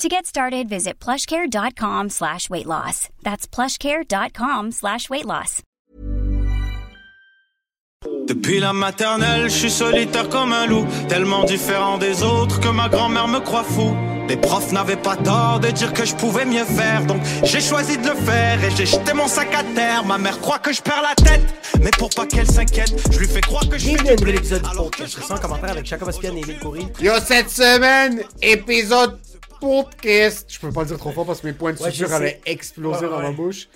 To get started, visit plushcare.com slash weight loss. That's plushcare.com slash weight loss. Depuis la maternelle, je suis solitaire comme un loup, tellement différent des autres que ma grand-mère me croit fou. Les profs n'avaient pas tort de dire que je pouvais mieux faire, donc j'ai choisi de le faire et j'ai jeté mon sac à terre. Ma mère croit que je perds la tête, mais pour pas qu'elle s'inquiète, je lui fais croire que je Bienvenue fais à un nouvel épisode du Alors podcast. que Je ressens en commentaire avec Jacob et Émile Coury. Yo, cette semaine, épisode podcast. Je peux pas le dire trop fort parce que mes points de Ouais, suture je sais. allaient exploser Ouais, dans ma ouais. bouche.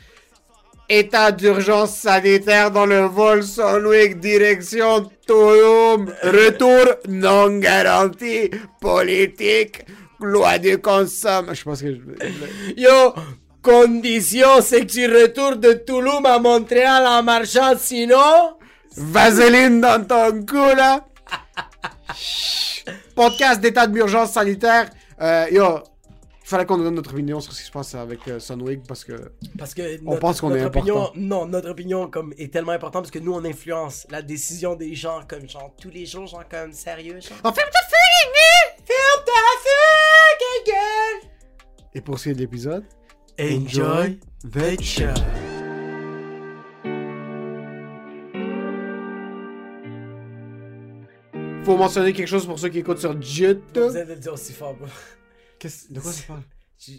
État d'urgence sanitaire dans le vol Sunwick direction Tulum. Retour non garanti. Politique. Loi de consommation. Je ce que je... Yo, condition c'est que tu retournes de Toulouse à Montréal en marchant, sinon... Vaseline dans ton cou, là. Podcast d'état d'urgence sanitaire. Euh, yo, il fallait qu'on donne notre opinion sur ce qui se passe avec euh, Sunwig parce que... Parce que On pense qu'on est opinion, important. Non, notre opinion comme, est tellement importante parce que nous, on influence la décision des gens comme genre tous les jours, genre comme sérieux, genre. On ferme ta fucking gueule! Ferme ta fucking gueule! Et pour ce qui est de l'épisode, Enjoy the show. faut mentionner quelque chose pour ceux qui écoutent sur YouTube. Vous allez le dire aussi fort. Qu'est-ce- De quoi tu parles? Je,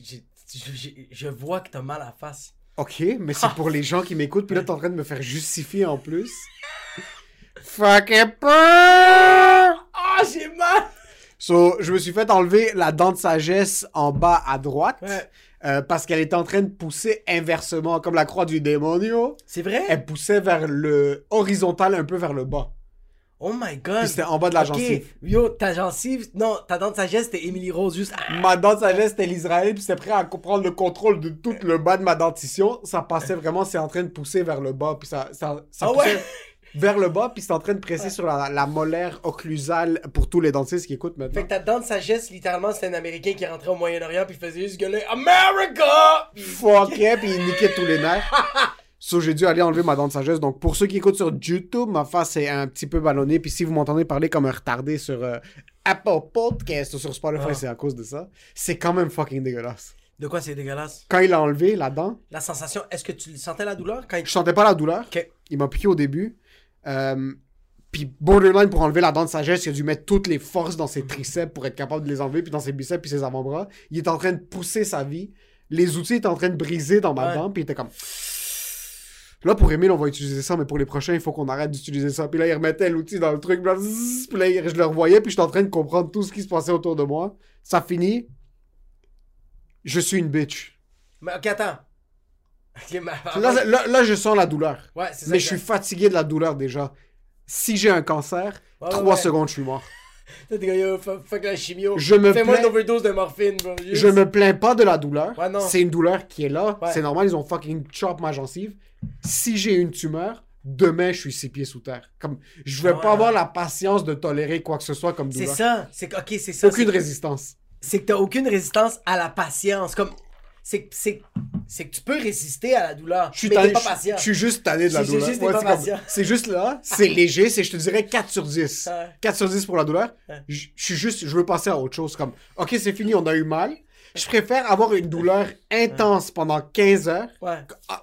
je- je vois que t'as mal à la face. Ok, mais c'est pour les gens qui m'écoutent, puis là t'es en train de me faire justifier en plus. Fucking peur! Ah, j'ai mal! So, je me suis fait enlever la dent de sagesse en bas à droite. Ouais. euh, parce qu'elle était en train de pousser inversement, comme la croix du démonio. C'est vrai? Elle poussait vers le horizontal, un peu vers le bas. Oh my god! Puis c'était en bas de la gencive. Yo, ta gencive, non, ta dent de sagesse, c'était Emily Rose, juste. Ah, Ma dent de sagesse, c'était l'Israël, puis c'était prêt à prendre le contrôle de tout le bas de ma dentition. Ça passait vraiment, c'est en train de pousser vers le bas, puis ça, ça, ça Ah poussait ouais? vers le bas, puis c'est en train de presser sur la, la molaire occlusale pour tous les dentistes qui écoutent maintenant. Fait que ta dent de sagesse, littéralement, c'était un Américain qui rentrait au Moyen-Orient puis faisait juste gueuler America! Fuck yeah, puis il niquait tous les nerfs. So, j'ai dû aller enlever ma dent de sagesse. Donc, pour ceux qui écoutent sur YouTube, ma face est un petit peu ballonnée. Puis si vous m'entendez parler comme un retardé sur euh, Apple Podcast ou sur Spotify, Ah. c'est à cause de ça. C'est quand même fucking dégueulasse. De quoi c'est dégueulasse? Quand il a enlevé la dent, La sensation, est-ce que tu sentais la douleur? Quand il... je sentais pas la douleur. Il m'a piqué au début. Euh, puis borderline pour enlever la dent de sagesse, il a dû mettre toutes les forces dans ses triceps pour être capable de les enlever, puis dans ses biceps, puis ses avant-bras. Il est en train de pousser sa vie. Les outils étaient en train de briser dans ma Ouais. dent, puis il était comme... Là, pour Emile, on va utiliser ça, mais pour les prochains, il faut qu'on arrête d'utiliser ça. Puis là, il remettait l'outil dans le truc, puis là, zzz, puis là, il- je le revoyais, puis j'étais en train de comprendre tout ce qui se passait autour de moi. Ça finit. Je suis une bitch. Mais ok, attends. Mais- Là, là, là, je sens la douleur. Ouais, ça. Mais je suis fatigué de la douleur déjà. Si j'ai un cancer, Ouais, ouais, 3 ouais. secondes, je suis mort. Fuck la chimio. Je me Fais-moi une plains- overdose de morphine, bro. Juste- Je me plains pas de la douleur. Ouais. C'est une douleur qui est là. Ouais. C'est normal, ils ont fucking chop ma gencive. Si j'ai une tumeur, demain, je suis six pieds sous terre. Comme, je vais Ouais. pas avoir la patience de tolérer quoi que ce soit comme C'est douleur. ça. C'est ok, c'est ça. Aucune c'est- résistance. C'est que t'as aucune résistance à la patience. Comme, c'est que- c'est c'est que tu peux résister à la douleur. Je suis, mais tanné- t'es pas patient. je suis juste tanné de la c'est douleur. juste, Ouais, c'est juste là, c'est léger, c'est je te dirais 4 sur 10. Ouais. 4 sur 10 pour la douleur. Ouais. Je je suis juste, je veux passer à autre chose. Comme, ok, c'est fini, on a eu mal. Je préfère avoir une douleur intense pendant 15 heures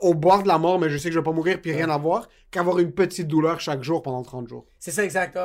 au bord de la mort, mais je sais que je vais pas mourir puis rien avoir, qu'avoir une petite douleur chaque jour pendant 30 jours. C'est ça, exact.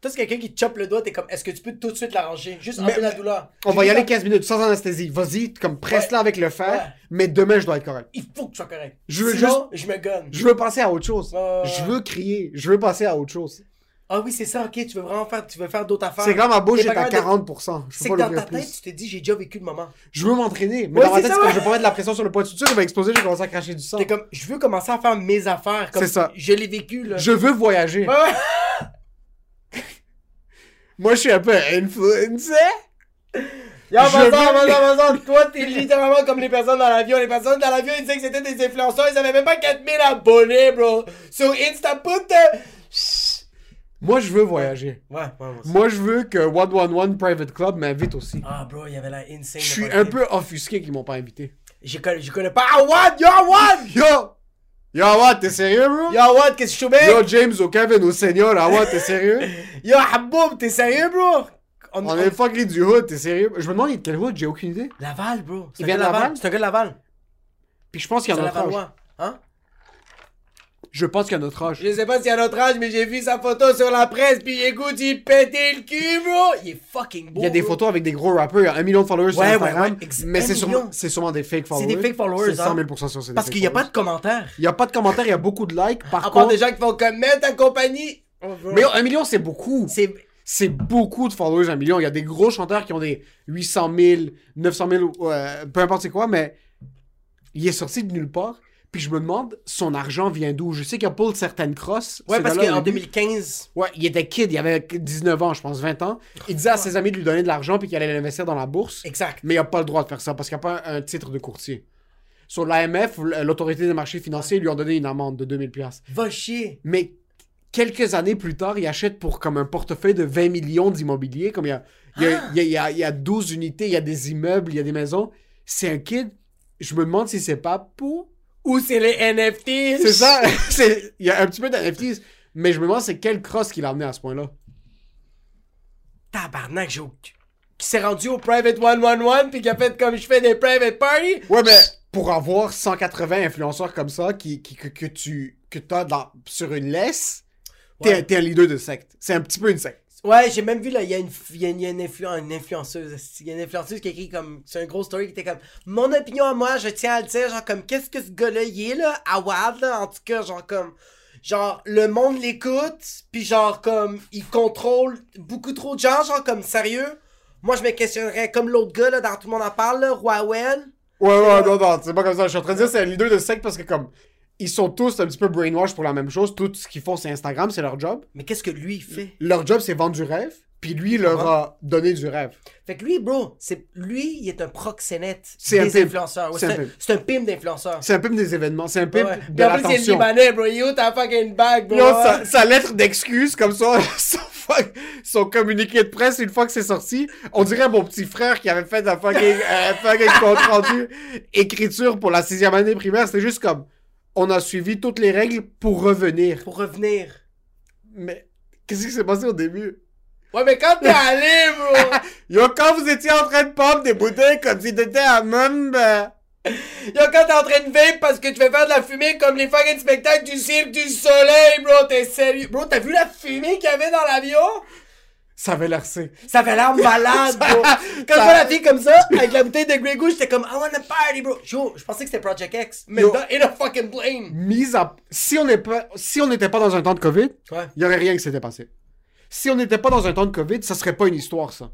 Toi, c'est quelqu'un qui te chope le doigt, t'es comme, est-ce que tu peux tout de suite l'arranger? Juste enlever la douleur. On va y aller ça. 15 minutes sans anesthésie. Vas-y, comme presse-la avec le fer, Ouais. mais demain, je dois être correct. Il faut que tu sois correct. Je veux Sinon, je me gonne. Je veux passer à autre chose. Je veux crier. Je veux passer à autre chose. Ah oui, c'est ça, ok, tu veux vraiment faire, tu veux faire d'autres affaires. C'est quand ma bouche est à capable de- 40%. Je C'est que dans ta tête, plus. tu t'es dit, j'ai déjà vécu le moment. Je veux m'entraîner. Mais Ouais, dans ma tête, c'est ouais. je vais pas mettre de la pression sur le point de suture, il va exploser, je vais commencer à cracher du sang. T'es comme, je veux commencer à faire mes affaires. C'est ça. Je l'ai vécu, là. Je veux voyager. Ouais. Moi, je suis un peu influencé. Yo, veux- Vincent, Vincent, toi, t'es littéralement comme les personnes dans l'avion. Les personnes dans l'avion, ils disaient que c'était des influenceurs. Ils avaient même pas 4000 abonnés, bro. Sur Insta, put the... Moi, je veux voyager. Ouais, ouais, moi aussi. Moi, je veux que 111 Private Club m'invite aussi. Ah, bro, il y avait la insane. Je suis un peu offusqué qu'ils m'ont pas invité. Je connais, je connais pas. Ah, what? Yo, what? Yo! Yo, what? T'es sérieux, bro? Yo, what? Qu'est-ce que je suis Yo, James, au Kevin, au Senior, ah, what? T'es sérieux? Yo, Haboub, t'es sérieux, bro? On, On est fucking du hood, t'es sérieux? Je me demande, il est de quel hood? J'ai aucune idée. Laval, bro. Il vient de Laval? C'est un gars de Laval. Puis je pense qu'il y C'est a un. Hein? Je pense qu'il y a notre âge. Je sais pas si à notre âge, mais j'ai vu sa photo sur la presse, puis écoute, il pétait le cul, bro! Il est fucking beau, Il y a des bro. photos avec des gros rappeurs, il y a un million de followers Ouais, sur ouais, Instagram, ouais, ex- mais c'est sûrement, c'est sûrement des fake followers. C'est des fake followers, C'est hein. 100 000 sur c'est des Parce qu'il y a pas de followers. commentaires. Il y a pas de commentaires, il y a beaucoup de likes. Par À part contre, des gens qui font comme mettre ta compagnie. Oh, mais un million c'est beaucoup. c'est. C'est beaucoup de followers, un million. Il y a des gros chanteurs qui ont des 800 000, 900 000, euh, peu importe c'est quoi, mais il est sorti de nulle part. Puis je me demande, son argent vient d'où? Je sais qu'il y a pas certaines crosses. Ouais, ce parce qu'en au début- 2015. Ouais, il était kid, il avait 19 ans, je pense, 20 ans. Il disait à ses amis de lui donner de l'argent puis qu'il allait l'investir dans la bourse. Exact. Mais il n'a pas le droit de faire ça parce qu'il n'y a pas un, titre de courtier. Sur l'AMF, l'autorité des marchés financiers lui ont donné une amende de 2000 pièces. Va chier. Mais quelques années plus tard, il achète pour comme un portefeuille de 20 millions d'immobilier. Comme il y a, il y, a, il y a- il y a- il y a 12 unités, il y a des immeubles, il y a des maisons. C'est un kid. Je me demande si c'est pas pour. Où c'est les NFT? C'est ça. Il y a un petit peu d'NFTs. Mais je me demande c'est quel cross qu'il a amené à ce point-là? Tabarnak, j'ai. Qui s'est rendu au Private 111 puis qui a fait comme je fais des private parties. Ouais, mais pour avoir 180 influenceurs comme ça qui, qui- que, que tu que as dans, sur une laisse, t'es Ouais. t'es un leader de secte. C'est un petit peu une secte. Ouais, j'ai même vu là, il y a une, il y il y a une, influ- une influenceuse. Il y a une influenceuse qui a écrit comme. C'est un gros story qui était comme. Mon opinion à moi, je tiens à le dire, genre comme, qu'est-ce que ce gars-là y est là, à Wad là, en tout cas, genre comme. Genre, le monde l'écoute, puis genre comme, il contrôle beaucoup trop de gens, genre comme, sérieux? Moi, je me questionnerais comme l'autre gars là, dans Tout le monde en parle, là, Roywell. Ouais, ouais, non, non, c'est pas comme ça. Je suis en train de dire c'est un leader de secte parce que comme ils sont tous un petit peu brainwash pour la même chose. Tout ce qu'ils font, c'est Instagram, c'est leur job. Mais qu'est-ce que lui il fait? Leur job, c'est vendre du rêve. Puis lui, il leur a donné du rêve. Fait que lui, bro, c'est lui, il est un proxénète C'est un des pimp. influenceurs. Ouais, C'est c'est un un, pimp. c'est un pimp d'influenceurs. C'est un peu des événements. C'est un peu Ouais. de en plus, il est l'attention. libanais, bro. Yo, t'as fucking bag, bro. Yo, sa, sa lettre d'excuse, comme ça, son, son communiqué de presse, une fois que c'est sorti, on dirait mon petit frère qui avait fait un fucking, un fucking compte rendu écriture pour la sixième année primaire. C'était juste comme, on a suivi toutes les règles pour revenir. Pour revenir. Mais, qu'est-ce qui s'est passé au début? Ouais, mais quand t'es allé, bro. Yo, quand vous étiez en train de pomper des bouteilles comme si t'étais à même, ben, Yo, quand t'es en train de vape parce que tu fais faire de la fumée comme les fucking spectacles du Cirque du Soleil, bro. T'es sérieux? Bro, t'as vu la fumée qu'il y avait dans l'avion? Ça avait l'air. Ça avait l'air malade, bro. Quand je vois la fille comme ça, avec la bouteille de Grey Goose, j'étais comme, I wanna party, bro. Yo, je pensais que c'était Project X. Mais Yo. in a fucking plane. Mise à, si on n'est pas, si on n'était pas dans un temps de COVID, Ouais. il y aurait rien qui s'était passé. Si on n'était pas dans un temps de COVID, ça serait pas une histoire, ça.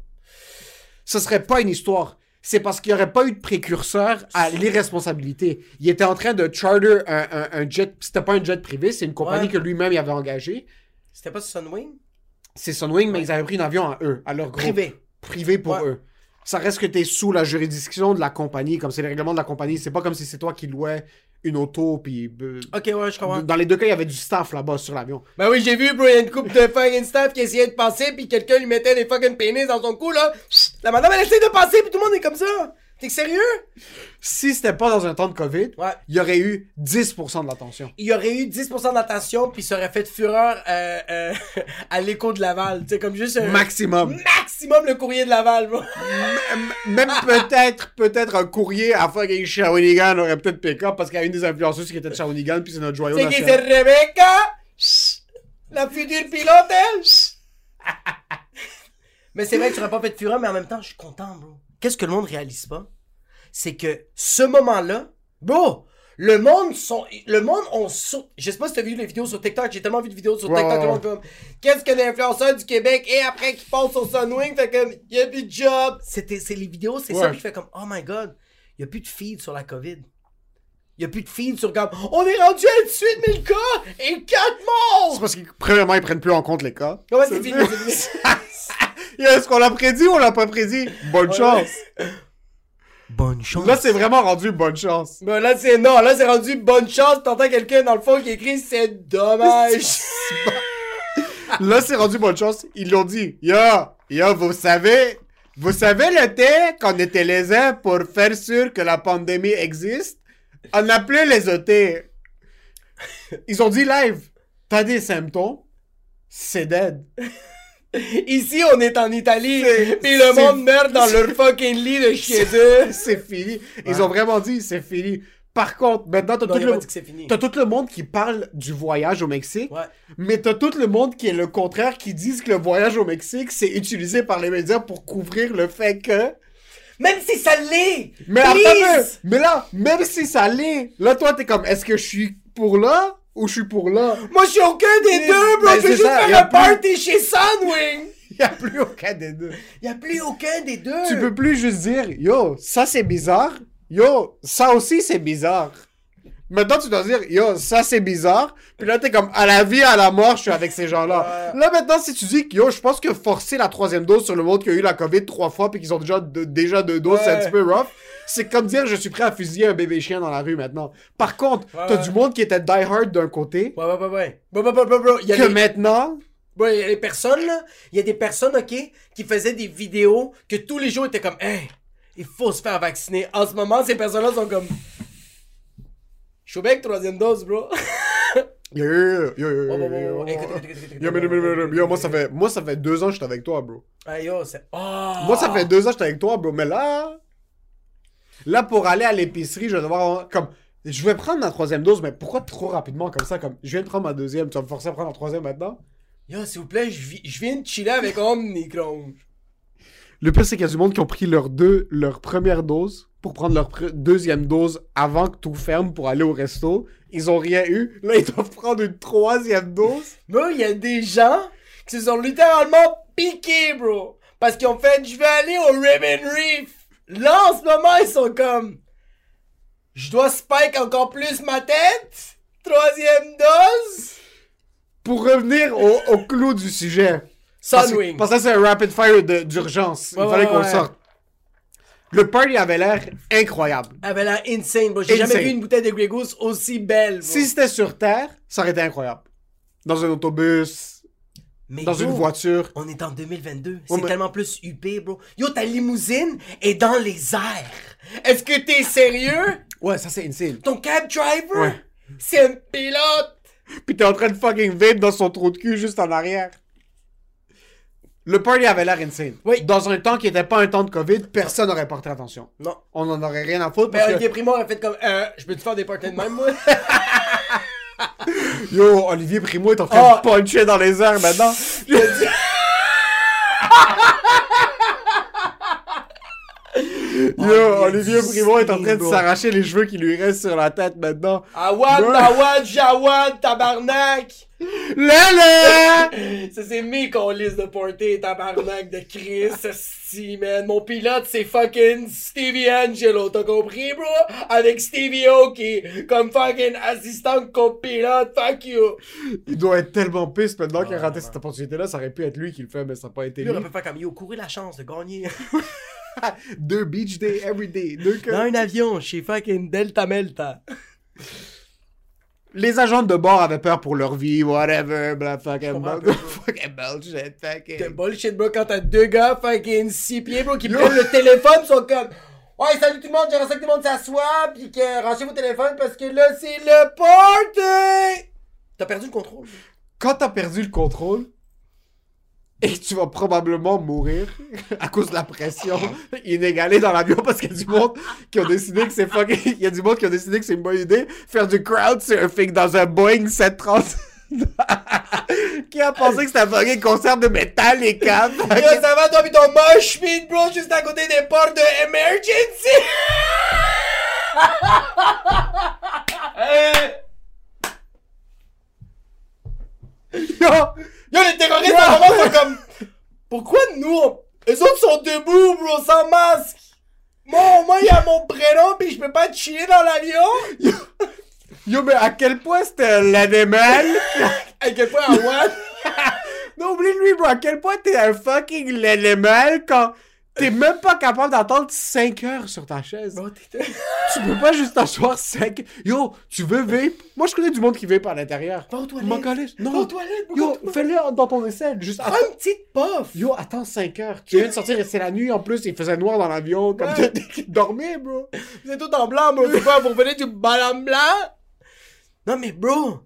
Ce serait pas une histoire. C'est parce qu'il n'y aurait pas eu de précurseur à l'irresponsabilité. Il était en train de charter un, un, un jet. C'était pas un jet privé, c'est une compagnie Ouais. que lui-même avait engagée. C'était pas Sunwing? C'est Sunwing, mais ils avaient pris un avion à eux, à leur groupe. Privé. Privé pour Ouais. eux. Ça reste que tu es sous la juridiction de la compagnie, comme c'est les règlements de la compagnie. C'est pas comme si c'est toi qui louais une auto, puis. euh, Ok, ouais, je comprends. Dans les deux cas, il y avait du staff là-bas sur l'avion. Ben oui, j'ai vu, bro, il y a une couple de fucking staff qui essayait de passer, puis quelqu'un lui mettait des fucking pénis dans son cou, là. La madame, elle essaie de passer, puis tout le monde est comme ça. T'es sérieux? Si c'était pas dans un temps de COVID, Ouais. il y aurait eu 10% de l'attention. Il y aurait eu 10% d'attention, puis ça aurait fait fureur euh, euh, à l'écho de Laval. Tu comme juste un... Maximum. Maximum le courrier de Laval, bro. Même peut-être, peut-être un courrier à fucking Shawinigan aurait peut-être pick-up parce qu'il y a une des influenceuses qui était de Shawinigan puis c'est notre joyau C'est qui, c'est. Rebecca? La future pilote, elle? Mais c'est vrai que tu n'aurais pas fait de fureur, mais en même temps, je suis content, bro. Qu'est-ce que le monde réalise pas? C'est que ce moment-là, bro, le monde sont, le monde on saute. Je sais pas si t'as vu les vidéos sur TikTok, j'ai tellement vu de vidéos sur TikTok, ouais, le monde comme, qu'est-ce que l'influenceur du Québec et après qui passe au Sunwing, fait comme, y a plus de job. C'était, c'est les vidéos, c'est ça, puis je fais comme, oh my god, y a plus de feed sur la COVID. Y a plus de feed sur comme, on est rendu à 18 000 cas et 4 C'est morts! parce que, premièrement, ils prennent plus en compte les cas. Ouais, c'est fini, c'est fini. Est-ce qu'on l'a prédit ou on l'a pas prédit? Bonne chance. Bonne chance. Là, c'est vraiment rendu bonne chance. Là, c'est non, là, c'est rendu bonne chance. T'entends quelqu'un dans le fond qui écrit c'est dommage. Là, c'est rendu bonne chance. Ils l'ont dit. Yo, yo, vous savez, vous savez l'été, qu'on était les uns pour faire sûr que la pandémie existe, on appelait les OT. Ils ont dit live, t'as des symptômes, c'est dead. Ici, on est en Italie. Puis le monde meurt dans leur fucking lit de chez eux. C'est fini. Ils ont vraiment dit, c'est fini. Par contre, maintenant, t'as tout, le... tout le monde qui parle du voyage au Mexique, Ouais. mais t'as tout le monde qui est le contraire, qui disent que le voyage au Mexique, c'est utilisé par les médias pour couvrir le fait que... Même si ça l'est. Mais. Mais là, même si ça l'est, là, toi, t'es comme, est-ce que je suis pour là? Ou je suis pour là? Moi, je suis aucun des Mais- deux, bro. ben, c'est juste ça, faire un plus- party chez Sunwing. Il y a plus aucun des deux. Y a plus aucun des deux. Tu peux plus juste dire, yo, ça c'est bizarre. Yo, ça aussi c'est bizarre. Maintenant, tu dois dire, yo, ça c'est bizarre. Puis là, t'es comme, à la vie, à la mort, je suis avec ces gens-là. Là, maintenant, si tu dis que, yo, je pense que forcer la troisième dose sur le monde qui a eu la COVID trois fois puis qu'ils ont déjà deux, déjà deux doses, c'est un petit peu rough. C'est comme dire, je suis prêt à fusiller un bébé chien dans la rue maintenant. Par contre, Ouais, t'as ouais. du monde qui était die-hard d'un côté, Ouais, ouais, ouais, ouais. Y a que les- maintenant, Ouais, il y a des personnes, là. Il y a des personnes, OK, qui faisaient des vidéos que tous les jours étaient comme, hey, il faut se faire vacciner. En ce moment, ces personnes-là sont comme, je suis bien troisième dose, bro. yo, yo, yo, yo, moi, ça fait, moi, ça fait deux ans que je suis avec toi, bro. Ah, yo, c'est. Oh! Moi, ça fait deux ans que j'étais avec toi, bro. Mais là, là, pour aller à l'épicerie, je vais devoir, comme, je vais prendre ma troisième dose, mais pourquoi trop rapidement comme ça? Comme, je viens de prendre ma deuxième, tu vas me forcer à prendre la troisième maintenant? Yo, s'il vous plaît, je, vi- je viens de chiller avec Omnicron. Le pire, c'est qu'il y a du monde qui ont pris leur deux, leur première dose pour prendre leur deuxième dose avant que tout ferme pour aller au resto. Ils ont rien eu. Là, ils doivent prendre une troisième dose. Bro, il y a des gens qui se sont littéralement piqués, bro. Parce qu'ils ont fait, je vais aller au Ribbon Reef. Là, en ce moment, ils sont comme, je dois spike encore plus ma tête. Troisième dose. Pour revenir au, au clou du sujet. Parce que- Sunwing. Parce que ça, c'est un rapid fire d'urgence. Il Ouais, fallait ouais, qu'on ouais. sorte. Le party avait l'air incroyable. Avait l'air insane, bro. J'ai jamais vu une bouteille de Grey Goose aussi belle, bro. Si c'était sur Terre, ça aurait été incroyable. Dans un autobus, Mais dans yo, une voiture. On est en 2022. C'est Ouais, mais- tellement plus huppé, bro. Yo, ta limousine est dans les airs. Est-ce que t'es sérieux? Ouais, ça c'est insane. Ton cab driver? Ouais. C'est un pilote. Puis t'es en train de fucking vape dans son trou de cul juste en arrière. Le party avait l'air insane. Oui. Dans un temps qui était pas un temps de COVID, personne n'aurait porté attention. Non. On en aurait rien à foutre Mais parce Olivier que... Primo aurait fait comme, euh, je peux te faire des parties de même, moi? Yo, Olivier Primo est en train Oh. de puncher dans les airs maintenant. Yo, Oh, Olivier Primo est en train de s'arracher les cheveux qui lui restent sur la tête maintenant. Awad, Ouais. Awad, Jawad, tabarnak! Lala! Ça, c'est mes qu'on liste de porter, tabarnak de Chris, si man. Mon pilote, c'est fucking Stevie Angelo, t'as compris, bro? Avec Stevie O qui est comme fucking assistant copilote, fuck you! Il doit être tellement pisse maintenant qu'il a raté cette opportunité-là. Ça aurait pu être lui qui le fait, mais ça n'a pas été Lui, lui. on peut faire comme yo, courez la chance de gagner. Deux beach day every day. Deux que- Dans un avion, chez fucking Delta Melta. Les agents de bord avaient peur pour leur vie, whatever, bla fucking bro. fucking bullshit, fucking. bullshit, bro, quand t'as deux gars fucking six pieds, bro, qui prennent le téléphone, sont comme. Ouais, salut tout le monde, j'aimerais ça que tout le monde s'assoie, pis que ranchez vos téléphones parce que là, c'est le party! T'as perdu le contrôle. Quand t'as perdu le contrôle, et tu vas probablement mourir à cause de la pression inégalée dans l'avion parce qu'il y a du monde qui ont décidé que c'est fucking. Il y a du monde qui ont décidé que c'est une bonne idée faire du crowd surfing dans un Boeing 730 Qui a pensé que c'était un fucking concert de métal, les câbles? Yo, ça va toi pis ton mosh pit, bro, juste à côté des portes de emergency! Yo! Yo, les terroristes, à un moment, sont comme. Pourquoi nous, on... eux autres sont debout, bro, sans masque? Moi, moi, il y a mon prénom, pis je peux pas chiller dans l'avion? Yo, mais à quel point c'était l'animal? À quel point, à what? non, oublie lui, bro. À quel point t'es un fucking l'animal quand t'es même pas capable d'attendre 5 heures sur ta chaise. T'es- Tu peux pas juste t'asseoir 5 Yo, tu veux vape? Moi, je connais du monde qui vape à l'intérieur. Va aux toilettes. M'en calisse. Va Non. aux toilettes, bro. Yo, fais-le dans ton aisselle. Juste Prends une petite puff. Yo, attends 5 heures. Tu viens de sortir et c'est la nuit en plus. Il faisait noir dans l'avion. Comme Ouais. tu dormais, bro. Vous êtes tout en blanc, bro. Quoi, vous venez du ballon blanc? Non, mais bro.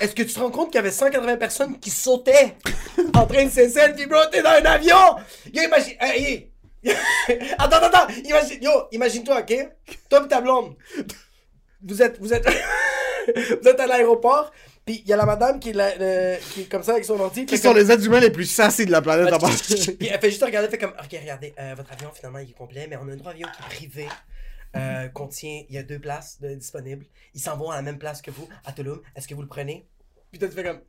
Est-ce que tu te rends compte qu'il y avait 180 personnes qui sautaient en train de se selfie, bro? T'es dans un avion! Yo, imagine. Hey, hey. attends, attends, attends. Imagine, yo, imagine-toi, ok? Toi et ta blonde. Vous êtes. Vous êtes. vous êtes à l'aéroport, puis il y a la madame qui est, là, le- qui est comme ça avec son ordi. Qui sont comme- les êtres humains les plus sassés de la planète passant. puis elle fait juste regarder, fait comme, ok, regardez, euh, votre avion finalement il est complet, mais on a un autre avion qui est privé, euh, contient, il y a deux places de, disponibles. Ils s'en vont à la même place que vous, à Tulum. Est-ce que vous le prenez? Puis toi tu fais comme,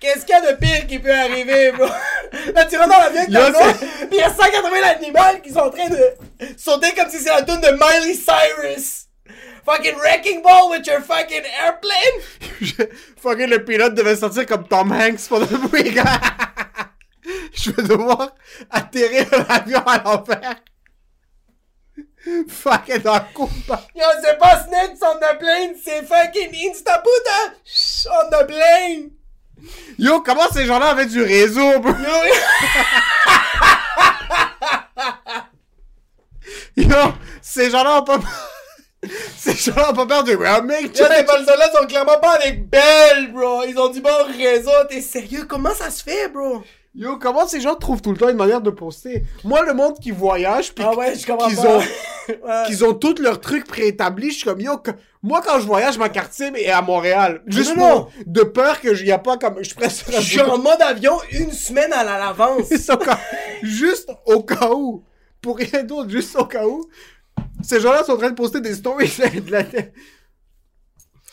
qu'est-ce qu'il y a de pire qui peut arriver, bro? Là tu rentres dans blonde, puis il y a 180 animaux qui sont en train de sauter comme si c'était la tune de Miley Cyrus. Fucking wrecking ball with your fucking airplane! Fucking le pilote devait sortir comme Tom Hanks pour le week Je vais devoir atterrir l'avion à l'envers. Fucking le coup. Yo, c'est pas Snakes on the plane, c'est fucking Insta Buddha on the plane! Yo, comment ces gens-là avaient du réseau, bro? Yo, Yo, ces gens-là ont pas... ces gens-là ont pas peur du roaming. yo, les Bolsonaro sont clairement pas avec Belle, bro! Ils ont du bon réseau, t'es sérieux? Comment ça se fait, bro? Yo, comment ces gens trouvent tout le temps une manière de poster? Moi, le monde qui voyage, pis Ah ouais, qu'ils ont, Ouais. qu'ils ont tous leurs trucs préétablis, je suis comme, yo, que- moi, quand je voyage, ma quartier est à Montréal. Juste non, non. pour- de peur que y a pas comme, je Je suis en mode avion une semaine à la- l'avance. Juste au cas où. Pour rien d'autre, juste au cas où. Ces gens-là sont en train de poster des stories de la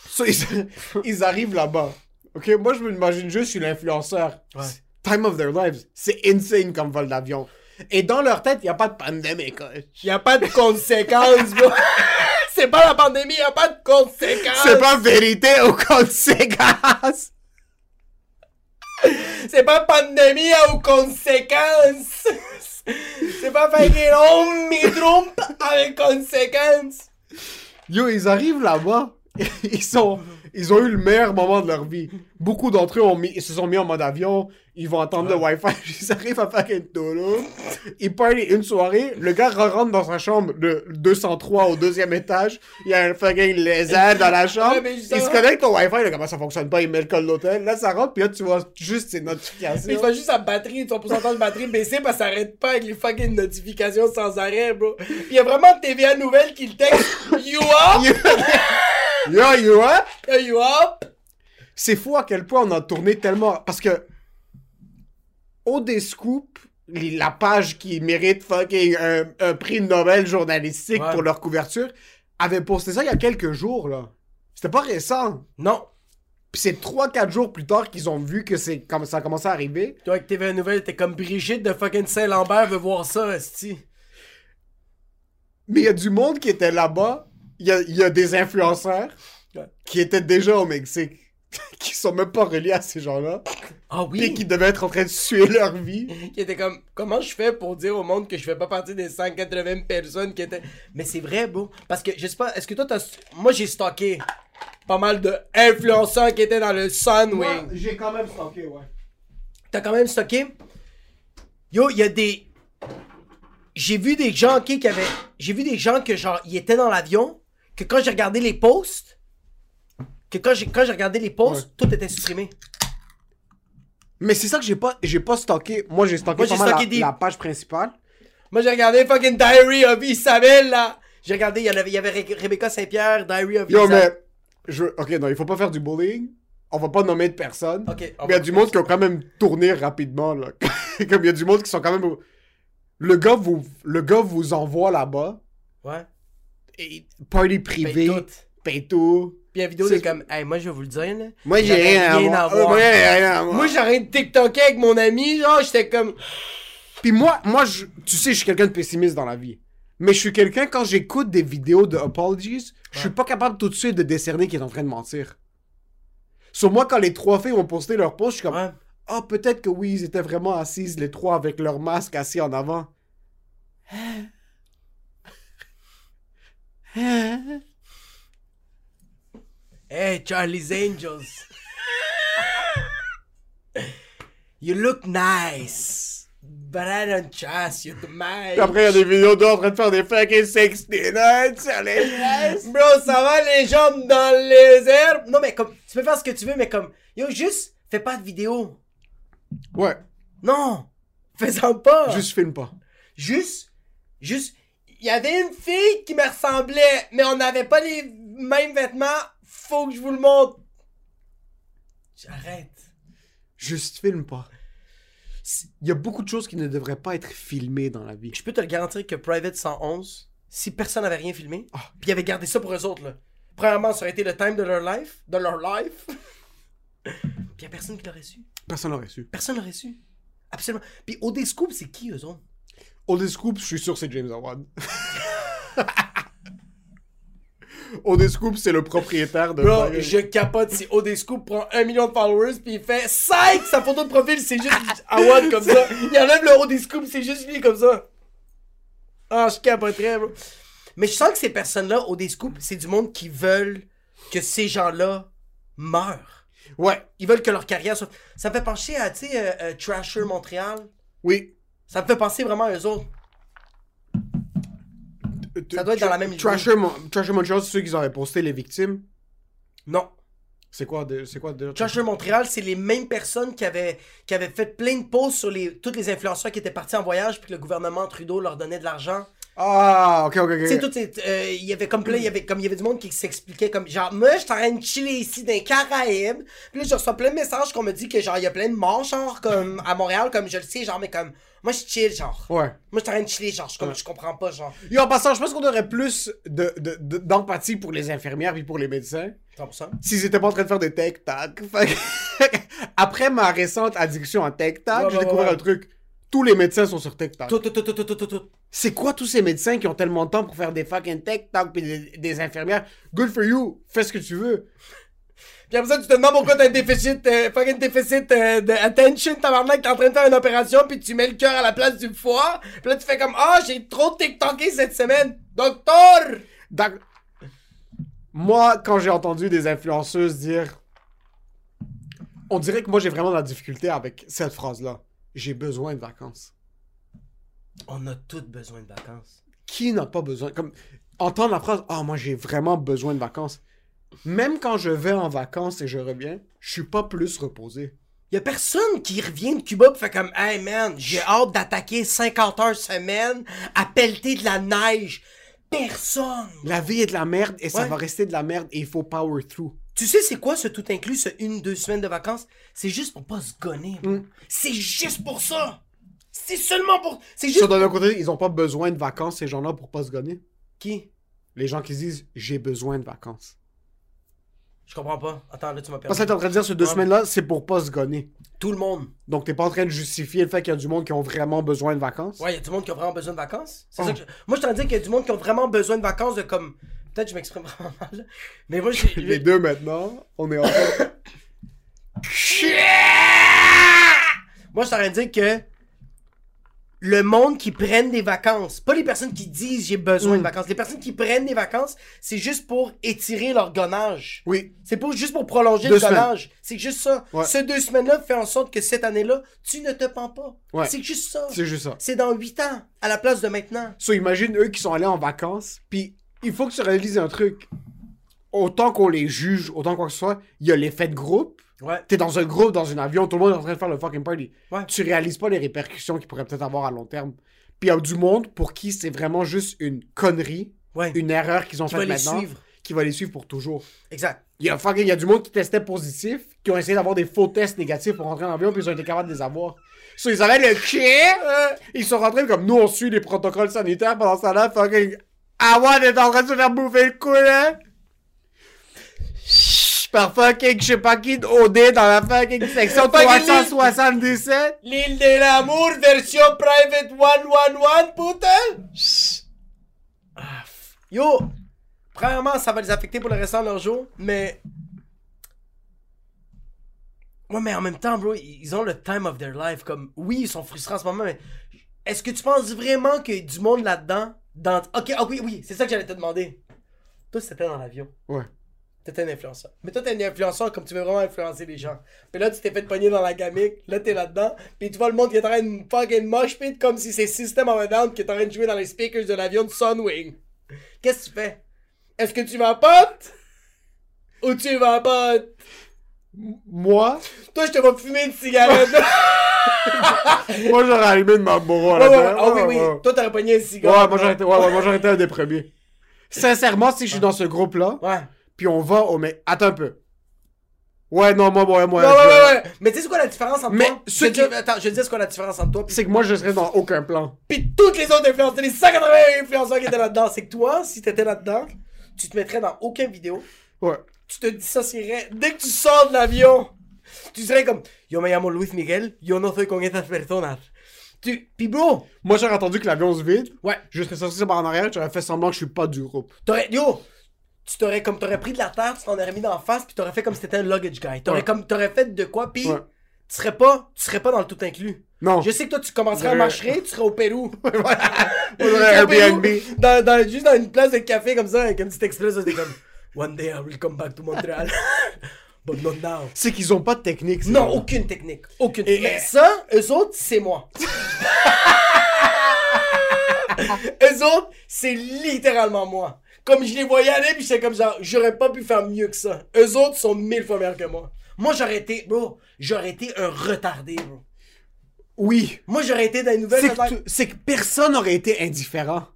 So, ils, ils arrivent là-bas. Ok, moi je m'imagine juste, je suis l'influenceur. Ouais. Time of their lives. C'est insane comme vol d'avion. Et dans leur tête, il n'y a pas de pandémie. quoi. Y a pas de conséquences, bro. c'est pas la pandémie, y a pas de conséquences. C'est pas vérité aux conséquences. C'est pas pandémie aux conséquences. C'est pas fucking on me trompe avec conséquences. Yo, ils arrivent là-bas. Ils sont, ils ont eu le meilleur moment de leur vie. Beaucoup d'entre eux ont mis, ils se sont mis en mode avion. Ils vont attendre le Wi-Fi. Ils arrivent à fucking Tulum. Ils party une soirée. Le gars rentre dans sa chambre de 203 au deuxième étage. Il y a un fucking lézard dans la chambre. Ouais, il se connecte au Wi-Fi. Là, comment ça fonctionne pas? Il met le code de l'hôtel. Là, ça rentre. Puis là, tu vois juste ses notifications. Il faut juste sa batterie, son pourcentage de batterie baisser parce que ça arrête pas avec les fucking notifications sans arrêt, bro. Puis il y a vraiment TVA Nouvelle qui le texte You up? Yo, yo, hein? Yo, You up? c'est fou à quel point on a tourné tellement. Parce que. Au des scoops, la page qui mérite fucking un, un prix Nobel journalistique Ouais. pour leur couverture, avait posté ça il y a quelques jours, là. C'était pas récent. Non. Puis c'est 3-4 jours plus tard qu'ils ont vu que c'est comme ça a commencé à arriver. Toi, avec TVA Nouvelle, t'es comme Brigitte de fucking Saint-Lambert veut voir ça, esti. Mais il y a du monde qui était là-bas. Il y a, il y a des influenceurs qui étaient déjà au Mexique. qui sont même pas reliés à ces gens-là. Ah Et oui? qui devaient être en train de suer leur vie. qui était comme comment je fais pour dire au monde que je fais pas partie des 180 personnes qui étaient? Mais c'est vrai bro parce que je sais pas est-ce que toi t'as moi j'ai stocké pas mal de influenceurs qui étaient dans le Sunwing j'ai quand même stocké, ouais. t'as quand même stocké? Yo il y a des j'ai vu des gens ok, qui avaient j'ai vu des gens que genre ils étaient dans l'avion que quand j'ai regardé les posts que quand j'ai quand j'ai regardé les posts tout était supprimé Mais c'est ça que j'ai pas, j'ai pas stocké. Moi, j'ai stocké Moi, j'ai pas mal stocké la, des- la page principale. Moi, j'ai regardé fucking Diary of Isabelle, là. J'ai regardé, il y, en avait, il y avait Rebecca Saint-Pierre, Diary of Yo, Isabelle. mais... Je... Ok, non, il faut pas faire du bullying. On va pas nommer de personne. Ok, on Mais il y a du monde qui ont quand même tourné rapidement, là. Comme il y a du monde qui sont quand même... Le gars vous, le gars vous envoie là-bas. Ouais. Et party privé, paye tout. Puis la vidéo, C'est- comme, hey, moi, je vais vous le dire, là. Moi, j'ai rien, à rien voir. à voir. Moi, j'ai rien à voir. Moi, j'arrête de TikToker avec mon ami, genre, j'étais comme. Puis moi, moi je, tu sais, je suis quelqu'un de pessimiste dans la vie. Mais je suis quelqu'un, quand j'écoute des vidéos de apologies, je suis pas capable tout de suite de décerner qu'il est en train de mentir. Sur moi, quand les trois filles ont posté leur post, je suis comme, Ouais. ah, peut-être que oui, ils étaient vraiment assises, les trois, avec leur masque assis en avant. Hey, Charlie's Angels. you look nice. But I don't trust you too much. Après, il y a des vidéos d'eux en train de faire des fucking 69 sur les. Bro, ça va les jambes dans les airs? Non, mais comme, tu peux faire ce que tu veux, mais comme, yo, juste, fais pas de vidéo. Ouais, Non, fais-en pas. juste filme pas. juste, juste, il y avait une fille qui me ressemblait, mais on n'avait pas les mêmes vêtements. Faut que je vous le montre. J'arrête. Juste filme pas. Il y a beaucoup de choses qui ne devraient pas être filmées dans la vie. Je peux te le garantir que Private 111, si personne n'avait rien filmé, puis ils avaient gardé ça pour eux autres, là. Premièrement, ça aurait été le time de leur life, de leur life. puis il y a personne qui l'aurait su. Personne l'aurait su. Personne l'aurait su. Absolument. Puis OD Scoop, c'est qui eux autres? Old Scoop, je suis sûr que c'est James Howard. Old Scoop, c'est le propriétaire de. Bro, je capote si OD Scoop prend un million de followers puis il fait 5 sa photo de profil, c'est juste Awad comme ça. Il enlève le OD Scoop, c'est juste lui comme ça. Ah, je capoterais, bro. Mais je sens que ces personnes-là, OD Scoop, c'est du monde qui veulent que ces gens-là meurent. Ouais, Ils veulent que leur carrière soit. Ça me fait penser à, tu sais, euh, euh, Trasher Montréal. oui. Ça me fait penser vraiment à eux autres. Ça doit être dans la même ligne. Trasher, Mon- Trasher Montreal, c'est ceux qui auraient posté les victimes? Non. C'est quoi, de- c'est quoi de... Trasher Montréal, c'est les mêmes personnes qui avaient, qui avaient fait plein de posts sur les, tous les influenceurs qui étaient partis en voyage puis que le gouvernement Trudeau leur donnait de l'argent. Ah, ok, ok, ok. Sais, tout euh, il y avait comme plein, il y avait comme il y avait du monde qui s'expliquait comme genre moi je suis en train de chiller ici dans les Caraïbes. Puis là je reçois plein de messages qu'on me dit que genre il y a plein de morts genre comme à Montréal comme je le sais genre mais comme moi je chill genre. Ouais. Moi je suis en train de chiller genre je, comme, je comprends pas genre. Et en passant, je pense qu'on aurait plus de, de- de- d'empathie pour les infirmières puis pour les médecins 100%. s'ils étaient pas en train de faire des tech-tac. Après ma récente addiction à tech-tac, Ouais, j'ai ouais, découvert un truc. Tous les médecins sont sur. Tout tout tout tout. C'est quoi tous ces médecins qui ont tellement de temps pour faire des fucking tech-tac puis des, des infirmières? Good for you, fais ce que tu veux. Puis après ça, tu te demandes pourquoi t'as un déficit, euh, fucking déficit euh, de attention, tabarnak, t'es en train de faire une opération, puis tu mets le cœur à la place du foie. Puis là, tu fais comme, ah, j'ai trop TikToké cette semaine. Docteur! D'ac- Moi, quand j'ai entendu des influenceuses dire. On dirait que moi j'ai vraiment de la difficulté avec cette phrase-là. J'ai besoin de vacances. On a tous besoin de vacances. Qui n'a pas besoin Comme entendre la phrase Ah, moi j'ai vraiment besoin de vacances. Même quand je vais en vacances et je reviens, je suis pas plus reposé. Y a personne qui revient de Cuba pis fait comme, hey man, j'ai hâte d'attaquer 50 heures semaine à pelleter de la neige. Personne! La vie est de la merde et ça va rester de la merde et il faut power through. Tu sais, c'est quoi ce tout inclus, ce une, deux semaines de vacances? C'est juste pour pas se gonner. bro. C'est juste pour ça! C'est seulement pour. C'est juste. Sur d'un côté, ils ont pas besoin de vacances, ces gens-là, pour pas se gonner. Qui? Les gens qui se disent J'ai besoin de vacances. Je comprends pas. Attends, là, tu m'as perdu. Parce que t'es en train de dire, ces deux semaines-là, c'est pour pas se gonner. Tout le monde. Donc, t'es pas en train de justifier le fait qu'il y a du monde qui ont vraiment besoin de vacances? Ouais, y a du monde qui a vraiment besoin de vacances. C'est Oh. ça que je- Moi, je t'en dis qu'il y a du monde qui ont vraiment besoin de vacances de comme. Peut-être que je m'exprime vraiment mal. Mais moi, j'ai. Les deux maintenant, on est en train. Moi, je t'aurais dire que le monde qui prennent des vacances, pas les personnes qui disent j'ai besoin de vacances, les personnes qui prennent des vacances, c'est juste pour étirer leur gonnage. Oui. C'est pour juste pour prolonger Deux le semaines. gonnage. C'est juste ça. Ouais. Ces deux semaines-là fait en sorte que cette année-là, tu ne te pends pas. Ouais. C'est juste ça. C'est juste ça. C'est dans huit ans, à la place de maintenant. So, imagine eux qui sont allés en vacances, puis il faut que tu réalises un truc. Autant qu'on les juge, autant quoi que ce soit, il y a l'effet de groupe. Ouais. T'es dans un groupe, dans un avion, tout le monde est en train de faire le fucking party. Ouais. Tu réalises pas les répercussions qu'il pourrait peut-être avoir à long terme. Puis il y a du monde pour qui c'est vraiment juste une connerie, Ouais. une erreur qu'ils ont Qui va faite les maintenant, suivre. qui va les suivre pour toujours. Exact. Il y a fucking, il y a du monde qui testait positif, qui ont essayé d'avoir des faux tests négatifs pour rentrer dans l'avion, puis ils ont été capables de les avoir. So, ils avaient le chien, ils sont rentrés comme nous, on suit les protocoles sanitaires pendant ce temps-là, fucking, Awad est en train de se faire bouffer le cou, là. Par fucking, je sais pas qui, OD dans la fucking section Fucking 377. L'île de l'amour, version private 111, putain! Ah, Yo! Premièrement, ça va les affecter pour le restant de leur jour, mais. Ouais, mais en même temps, bro, ils ont le time of their life. Comme, oui, ils sont frustrés en ce moment, mais. Est-ce que tu penses vraiment qu'il y a du monde là-dedans? Dans... Ok, ah oui, oui, c'est ça que j'allais te demander. Toi, c'était dans l'avion. Ouais. T'étais un influenceur. Mais toi, t'es un influenceur comme tu veux vraiment influencer les gens. Puis là, tu t'es fait pogner dans la gamique. Là, t'es là-dedans. Puis tu vois le monde qui est en train de fucking mosh pit comme si c'est System of a Down qui est en train de jouer dans les speakers de l'avion de Sunwing. Qu'est-ce que tu fais? Est-ce que tu pote? Ou tu pote? Moi, Toi, je te vois fumer une cigarette. moi j'aurais allumé de ma bourreau ouais, ouais, ouais. Ah oui, oui. Toi, t'aurais pogné un cigare. Ouais, moi j'aurais été, moi j'aurais été un des premiers. Sincèrement, si je suis dans ce groupe-là, Ouais. puis on va au mais attends un peu. Ouais, non, moi, moi, moi. Ouais, ouais, ouais, ouais. Mais tu sais quoi la différence entre Mais toi? ceux Je qui- Attends, je quoi la différence entre toi C'est que moi, je serais dans aucun plan. Puis toutes les autres influenceurs, les 180 influenceurs qui étaient là-dedans, c'est que toi, si t'étais là-dedans, tu te mettrais dans aucune vidéo, Ouais. tu te dissocierais dès que tu sors de l'avion. Tu serais comme, yo me llamo Luis Miguel, yo no soy con esas personas. Tu, pis bro, Moi, j'aurais attendu que l'avion se vide. ouais, Je serais sorti par en arrière, j'aurais fait semblant que je suis pas du groupe. t'aurais, yo, tu t'aurais comme, t'aurais pris de la terre, tu t'en aurais mis dans la face, puis t'aurais fait comme si t'étais un luggage guy. T'aurais Ouais. comme, t'aurais fait de quoi, pis Ouais. tu serais pas, tu serais pas dans le tout inclus. Non. Je sais que toi, tu commencerais à Ouais. marcher, tu serais au Pérou. Pérou, Airbnb. Dans, dans, juste dans une place de café comme ça, avec un petit express, c'était comme One day I will come back to Montréal. But not now. C'est qu'ils ont pas de technique. Non, aucune technique. Aucune. Et- Mais ça, eux autres, c'est moi. eux autres, c'est littéralement moi. Comme je les voyais aller, puis j'étais comme genre, j'aurais pas pu faire mieux que ça. Eux autres sont mille fois meilleurs que moi. Moi, j'aurais été, bro, j'aurais été un retardé, bro. Oui. Moi, j'aurais été dans les nouvelles. C'est que, tu- c'est que personne n'aurait été indifférent.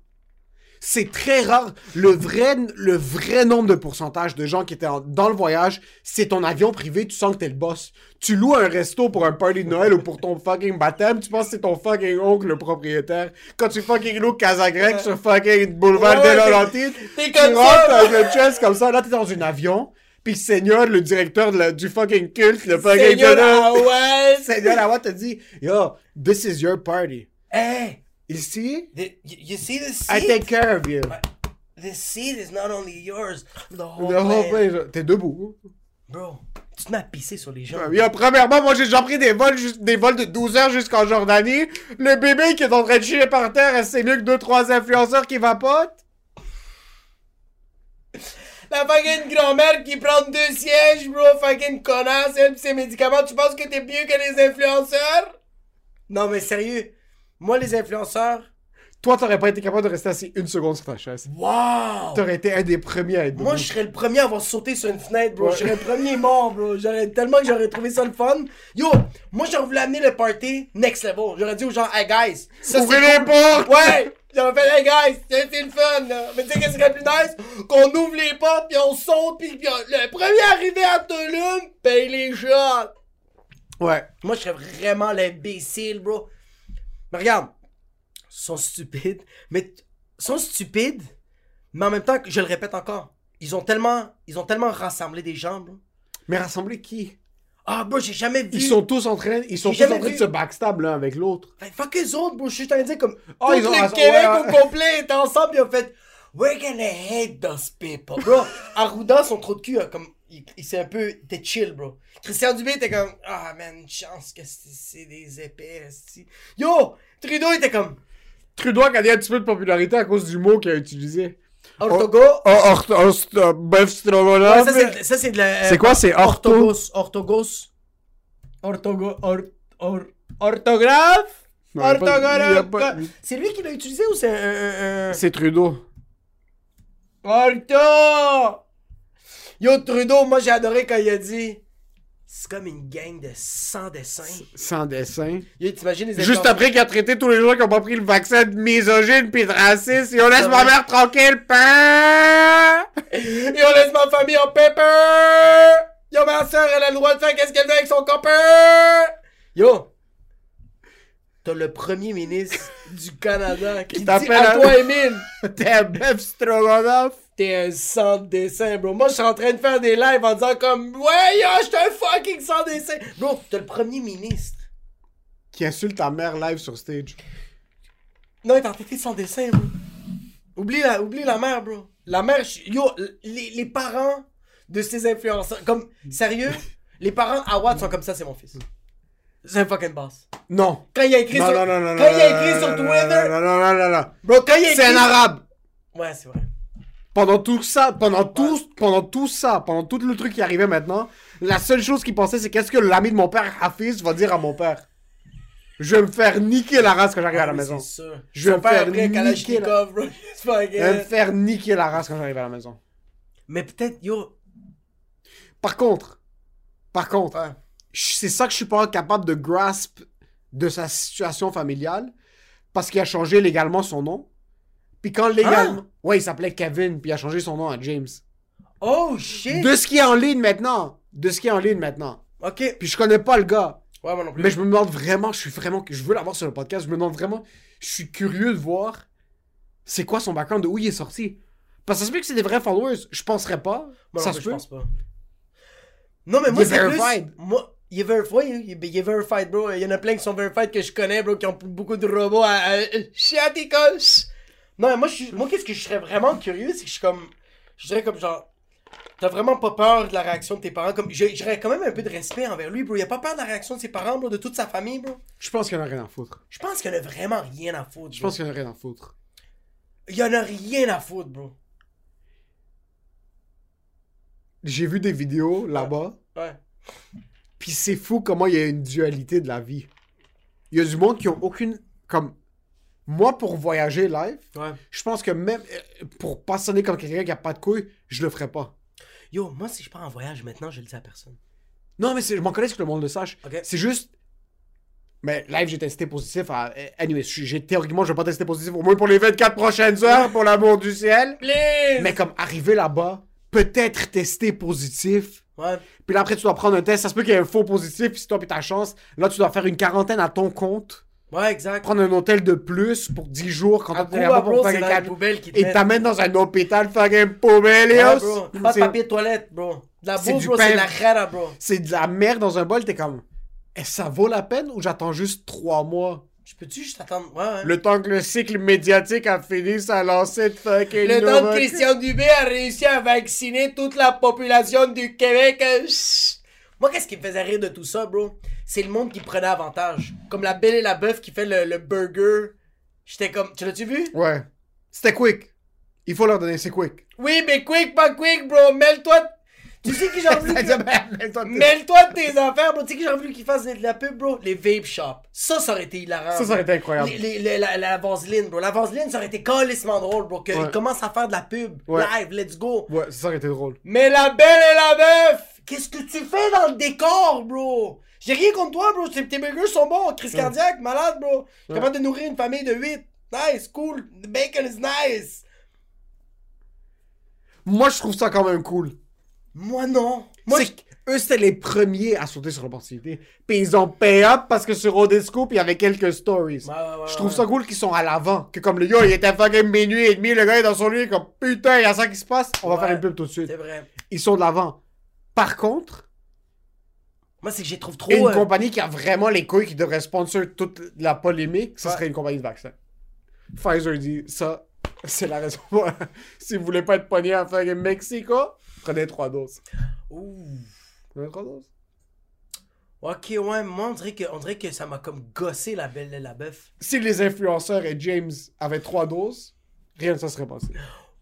C'est très rare. Le vrai, le vrai nombre de pourcentage de gens qui étaient en- dans le voyage, c'est ton avion privé, tu sens que t'es le boss. Tu loues un resto pour un party de Noël ou pour ton fucking baptême, tu penses que c'est ton fucking oncle le propriétaire. Quand tu fucking loues Casa Grec sur fucking boulevard Ouais, de ouais, Laurentides, tu comme rentres avec le chest comme ça, là t'es dans un avion, puis Seigneur, le directeur de la- du fucking culte, le fucking... Seigneur, ouais. Seigneur Awa te dit, yo, this is your party. Hey, Ici, the- you, you see this I seat? take care of you. This seat is not only yours, the whole, The whole place, T'es debout. Bro, tu te mets à pisser sur les gens. Premièrement, moi j'ai déjà pris des vols, des vols de 12 heures jusqu'en Jordanie. Le bébé qui est en train de chier par terre, c'est mieux que 2-3 influenceurs qui vapotent. La fucking grand-mère qui prend deux sièges, bro, fucking connasse, elle pis ses médicaments, tu penses que t'es mieux que les influenceurs? Non, mais sérieux, moi, les influenceurs, Toi, t'aurais pas été capable de rester assis une seconde sur ta chaise. wow! T'aurais été un des premiers à être debout. Moi, je serais le premier à avoir sauté sur une fenêtre, bro. Ouais. Je serais le premier mort, bro. J'aurais tellement que j'aurais trouvé ça le fun. Yo, moi, j'aurais voulu amener le party next level. J'aurais dit aux gens, hey guys, ça Ouvrez les cool. portes! Ouais! J'aurais fait, hey guys, c'est le fun, là. Mais tu sais, qu'est-ce qui serait plus nice? Qu'on ouvre les portes, puis on saute, puis puis on- le premier arrivé à Tulum paye les shots. Ouais. Moi, je serais vraiment l'imbécile, bro. Mais regarde, ils sont stupides, mais sont stupides, mais en même temps, je le répète encore, ils ont tellement, ils ont tellement rassemblé des gens, bro. Mais rassembler qui? Ah, bro, j'ai jamais vu. Ils sont tous en train, ils sont tous en train de se backstab l'un avec l'autre. Fait, fuck eux autres, bro. Je suis en train de dire comme. Oh, ils ont le Québec ouais, au complet ensemble, ils ont fait. We're gonna hate those people. Bro, Arruda, son trou de cul, a comme. Il, il s'est un peu. T'es chill, bro. Christian Dubé était comme. Ah, man, une chance que c'est des épais. Yo! Trudeau était comme. Trudeau a gagné un petit peu de popularité à cause du mot qu'il a utilisé. Orthogo. Oh, or, or, or- bœuf Ouais, stroganoff. ça, c'est, de la. euh, C'est quoi, c'est ortho? Orthogos. Orthogos. Orthogo. Or, or, orthographe? Orthographe. C'est lui qui l'a utilisé ou c'est C'est Trudeau. Ortho! Yo, Trudeau, moi j'ai adoré quand il a dit C'est comme une gang de 100 dessins. Sans dessin. Yo, T'imagines les Juste après qu'il a traité tous les gens qui ont pas pris le vaccin de misogyne pis de raciste, et on laisse ma mère tranquille, pain! Et on laisse ma famille en pépin! Yo, ma soeur, elle a le droit de faire qu'est-ce qu'elle veut avec son copain! Yo! T'as le premier ministre du Canada qui dit t'appelle à toi, Emile, T'es un bœuf stroganoff! T'es un sans dessin, bro. Moi, je suis en train de faire des lives en disant comme, ouais, yo, je suis un fucking sans dessin. Bro, t'as le premier ministre. Qui insulte ta mère live sur stage. Non, il est entêté sans dessin, bro. Oublie la, oublie la mère, bro. La mère, yo, les, les parents de ces influenceurs, comme, sérieux, les parents à Watt sont comme ça, c'est mon fils. C'est un fucking boss. Non. Quand il a écrit Non, sur, non, non, non, quand il a écrit sur Twitter, Non, non, non, non, non. bro, quand il a écrit C'est un arabe! Ouais, c'est vrai. Pendant tout ça, pendant tout, pendant tout ça, pendant tout le truc qui arrivait maintenant, la seule chose qu'il pensait, c'est qu'est-ce que l'ami de mon père, Hafiz, va dire à mon père? Je vais me faire niquer la race quand j'arrive à la maison. Sûr. Je vais me faire niquer pas Je vais me faire niquer la race quand j'arrive à la maison. Mais peut-être, yo. Par contre, par contre, Ouais. c'est ça que je suis pas capable de grasp de sa situation familiale, parce qu'il a changé légalement son nom. Puis quand légalement... Ouais, il s'appelait Kevin, puis il a changé son nom à James. Oh shit! De ce qui est en ligne maintenant. De ce qui est en ligne maintenant. Ok. Puis je connais pas le gars. Ouais, moi non plus. Mais je me demande vraiment, je suis vraiment, je veux l'avoir sur le podcast, je me demande vraiment, je suis curieux de voir c'est quoi son background, de où il est sorti. Parce que ça se peut que c'est des vrais followers, je penserais pas. Moi ça non se plus, je peut. pense pas. Non, mais moi, c'est plus... Moi, il est verified, il est, il est verified, bro. Il y en a plein qui sont verified que je connais, bro, qui ont beaucoup de robots à... à, à chiaticos. Non, mais moi, je moi qu'est-ce que je serais vraiment curieux, c'est que je suis comme... Je dirais comme genre... T'as vraiment pas peur de la réaction de tes parents, comme... J'aurais quand même un peu de respect envers lui, bro. Il a pas peur de la réaction de ses parents, bro, de toute sa famille, bro. Je pense qu'il en a rien à foutre. Je pense qu'il y en a vraiment rien à foutre, Je bro. pense qu'il en a rien à foutre. Il y en a rien à foutre, bro. J'ai vu des vidéos là-bas, Ouais. puis c'est fou comment il y a une dualité de la vie. Il y a du monde qui ont aucune, comme, moi pour voyager live, Ouais. je pense que même euh, pour pas sonner comme quelqu'un qui a pas de couilles, je le ferais pas. Yo, moi, si je pars en voyage maintenant, je le dis à personne. Non, mais je m'en connais que le monde le sache. C'est juste. Mais live, j'ai testé positif à. Anyway, j'ai- théoriquement, je vais pas tester positif au moins pour les 24 prochaines heures, pour l'amour du ciel. Please! Mais comme arriver là-bas, peut-être tester positif. Ouais. Puis là, après, tu dois prendre un test. Ça se peut qu'il y ait un faux positif, puis si toi, puis ta chance. Là, tu dois faire une quarantaine à ton compte. Ouais, exact. Prendre un hôtel de plus pour 10 jours quand À t'es Cuba, là-bas pour faire poubelles qui te Et t'amènes dans un hôpital fucking poubelle, Ouais, bro. Pas de papier de toilette, bro. De la C'est bouffe, du bro, pain. c'est de la bro. C'est de la merde dans un bol, t'es comme. Est-ce que ça vaut la peine ou j'attends juste 3 mois? Je peux-tu juste attendre? Ouais, ouais. Le temps que le cycle médiatique a fini sa lancée de fucking Le temps que Christian Dubé a réussi à vacciner toute la population du Québec. euh, chut. Moi, qu'est-ce qui me faisait rire de tout ça, bro? C'est le monde qui prenait avantage. Comme la belle et la bœuf qui fait le, le burger. J'étais comme. Tu l'as-tu vu? Ouais. C'était quick. Il faut leur donner, c'est quick. Oui, mais quick, pas quick, bro. Mêle-toi. Tu sais qui j'ai envie que- Mêle-toi de tes affaires, bro. Tu sais qui j'ai envie qu'ils fassent de la pub, bro? Les vape shops. Ça, ça aurait été hilarant. Ça, ça aurait été incroyable. Les- les- les- la, la vaseline, bro. La vaseline, ça aurait été calissement drôle, bro. Qu'ils Ouais. commencent à faire de la pub. Ouais. Live, let's go. Ouais, ça aurait été drôle. Mais la belle et la meuf! Qu'est-ce que tu fais dans le décor, bro? J'ai rien contre toi, bro. Tes burgers sont bons. Crise cardiaque, malade, bro. Je suis capable de nourrir une famille de 8. Nice, cool. The bacon is nice. Moi, je trouve ça quand même cool. Moi, non. Moi, je- eux, c'était les premiers à sauter sur l'opportunité. Puis ils ont pay up parce que sur Odescope, il y avait quelques stories. Ouais, ouais, ouais, je trouve ouais. ça cool qu'ils sont à l'avant. Que comme le gars, il était fucking minuit et demi, le gars est dans son lit, comme putain, il y a ça qui se passe. On va Ouais. faire une pub tout de suite. C'est vrai. Ils sont de l'avant. Par contre, Moi, c'est que j'ai trouve trop. une euh, compagnie qui a vraiment les couilles qui devrait sponsor toute la polémique, ce Ouais. serait une compagnie de vaccins. Pfizer dit ça, c'est la raison pour si vous voulez pas être pogné à faire Mexico, prenez trois doses. Ouh. Prenez trois doses. Ok, ouais, moi, on dirait que, on dirait que ça m'a comme gossé la belle et la bœuf. Si les influenceurs et James avaient trois doses, rien de ça serait passé.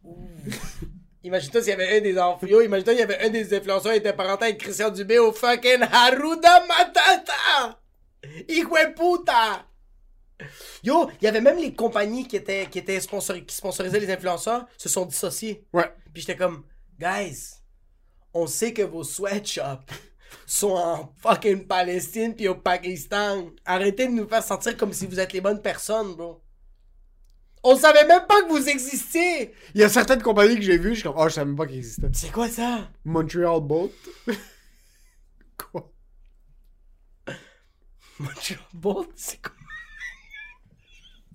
Imagine-toi s'il y avait un des enfants. Yo, imagine-toi il y avait un des influenceurs qui était parenté avec Christian Dubé au fucking Haruda Matata! Puta! Yo, il y avait même les compagnies qui étaient, qui étaient sponsori- qui sponsorisaient les influenceurs se sont dissociées. Ouais. Puis j'étais comme, guys, on sait que vos sweatshops sont en fucking Palestine puis au Pakistan. Arrêtez de nous faire sentir comme si vous êtes les bonnes personnes, bro. On savait même pas que vous existiez! Il y a certaines compagnies que j'ai vues, je suis comme, oh, je savais même pas qu'ils existaient. C'est quoi ça? Montreal Boat. Quoi? Montreal Boat, c'est quoi?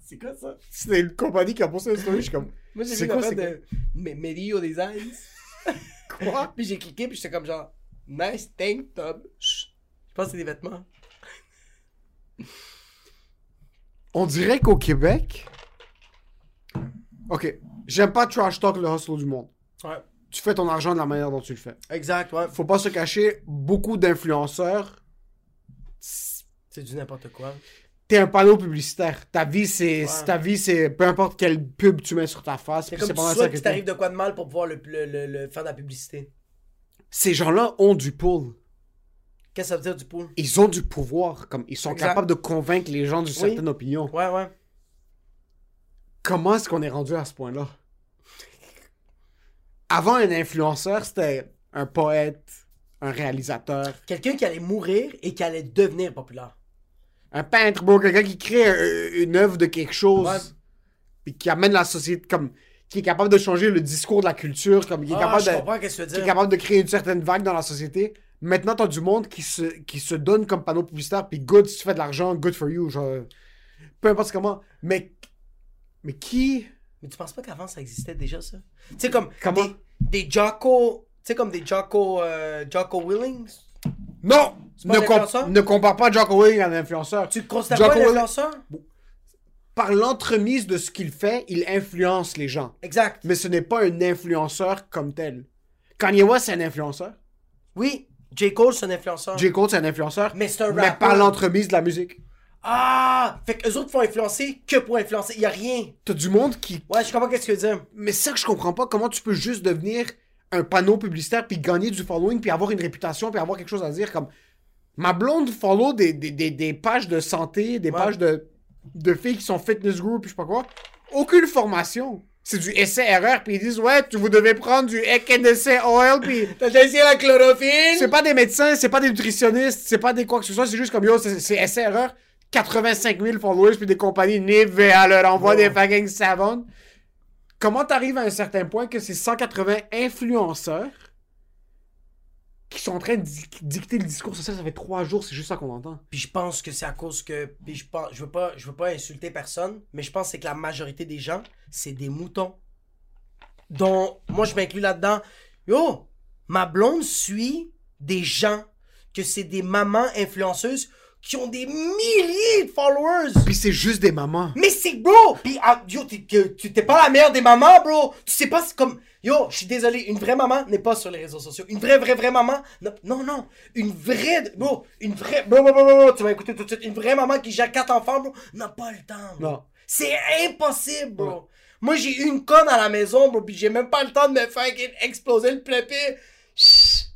c'est quoi ça? C'était une compagnie qui a posté une story, je suis comme, Moi j'ai C'est vu quoi, la c'est de Medio Designs. quoi? Puis j'ai cliqué puis j'étais comme genre nice tank top. Chut. Je pense que c'est des vêtements. On dirait qu'au Québec. Ok, j'aime pas trash talk le hustle du monde. Ouais. Tu fais ton argent de la manière dont tu le fais. Exact, ouais. Faut pas se cacher, beaucoup d'influenceurs. C'est du n'importe quoi. T'es un panneau publicitaire. Ta vie, c'est. Ouais. Ta vie, c'est. Peu importe quelle pub tu mets sur ta face. C'est comme tu souhaites que t'arrive de quoi de mal pour pouvoir le, le, le- le- faire de la publicité. Ces gens-là ont du pull. Qu'est-ce que ça veut dire du pool? Ils ont du pouvoir. Comme ils sont Exact. capables de convaincre les gens d'une certaine opinion. Ouais, ouais. Comment est-ce qu'on est rendu à ce point-là? Avant, un influenceur, c'était un poète, un réalisateur, Quelqu'un qui allait mourir et qui allait devenir populaire. un peintre, bon, quelqu'un qui crée une œuvre de quelque chose, Ouais. puis qui amène la société comme. qui est capable de changer le discours de la culture, comme il est Ah, capable de. qui est capable de créer une certaine vague dans la société. Maintenant, t'as du monde qui se, qui se donne comme panneau publicitaire, puis good, si tu fais de l'argent, good for you, genre. Peu importe comment. Mais. Mais qui? Mais tu penses pas qu'avant ça existait déjà ça? Tu sais comme Comment? des, des Jocko, tu sais comme des Jocko euh, Jocko Willings? Non! Ne, un com- influenceur? ne compare pas Jocko Willing à un influenceur. Tu te considères Jocko pas un Willing- influenceur? Par l'entremise de ce qu'il fait, il influence les gens. Exact. Mais ce n'est pas un influenceur comme tel. Kanye West, c'est un influenceur. Oui, J. Cole c'est un influenceur. J. Cole, c'est un influenceur. Mais c'est un Mais rappeur. par l'entremise de la musique. Ah! Fait qu'eux autres font influencer que pour influencer. Y a rien. T'as du monde qui. Ouais, je comprends qu'est-ce que tu veux dire. Mais c'est ça que je comprends pas. Comment tu peux juste devenir un panneau publicitaire, puis gagner du following, puis avoir une réputation, puis avoir quelque chose à dire. Comme ma blonde follow des, des, des, des pages de santé, des Ouais. pages de, de filles qui sont fitness group, puis je sais pas quoi. Aucune formation. C'est du essai-erreur, puis ils disent Ouais, tu, vous devez prendre du Ekenese Oil, puis. T'as déjà essayé la chlorophylle? C'est pas des médecins, c'est pas des nutritionnistes, c'est pas des quoi que ce soit, c'est juste comme yo, c'est c'est essai-erreur. 85 000 followers, puis des compagnies Nivea leur envoient des fucking savons. Comment t'arrives à un certain point que c'est 180 influenceurs qui sont en train de di- dicter le discours social, ça fait trois jours, c'est juste ça qu'on entend. Puis je pense que c'est à cause que. Puis je pense. Je veux pas, je veux pas insulter personne, mais je pense que c'est que la majorité des gens, c'est des moutons. Dont. Moi, je m'inclus là-dedans. Yo! Ma blonde suit des gens que c'est des mamans influenceuses qui ont des milliers de followers. Puis c'est juste des mamans. Mais c'est bro! Pis ah, yo, tu t'es pas la meilleure des mamans, bro! Tu sais pas, c'est comme. Yo, je suis désolé, une vraie maman n'est pas sur les réseaux sociaux. Une vraie, vraie, vraie maman. Non, non, non. Une vraie. Bro, une vraie. Bro, bro, bro, bro, bro, tu vas écouter tout de suite. Une vraie maman qui gère quatre enfants, bro, n'a pas le temps, bro. Non. C'est impossible, bro. Moi, j'ai une conne à la maison, bro, pis j'ai même pas le temps de me faire exploser le plépé. Chut.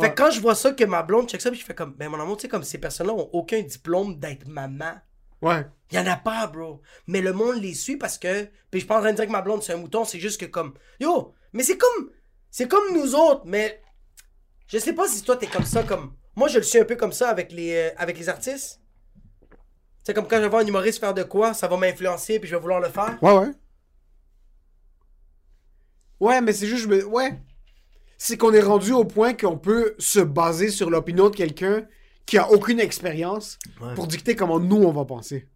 Fait que quand je vois ça, que ma blonde check ça, pis je fais comme, ben mon amour, tu sais, comme ces personnes-là ont aucun diplôme d'être maman. Ouais. Y en a pas, bro. Mais le monde les suit parce que. Puis je pas en train de dire que ma blonde c'est un mouton, c'est juste que comme. Yo, mais c'est comme. C'est comme nous autres, mais. Je sais pas si toi t'es comme ça, comme. Moi je le suis un peu comme ça avec les, euh, avec les artistes. C'est comme quand je vais voir un humoriste faire de quoi, ça va m'influencer puis je vais vouloir le faire. Ouais, ouais. Ouais, mais c'est juste, je me- ouais. C'est qu'on est rendu au point qu'on peut se baser sur l'opinion de quelqu'un qui a aucune expérience Ouais. pour dicter comment nous on va penser.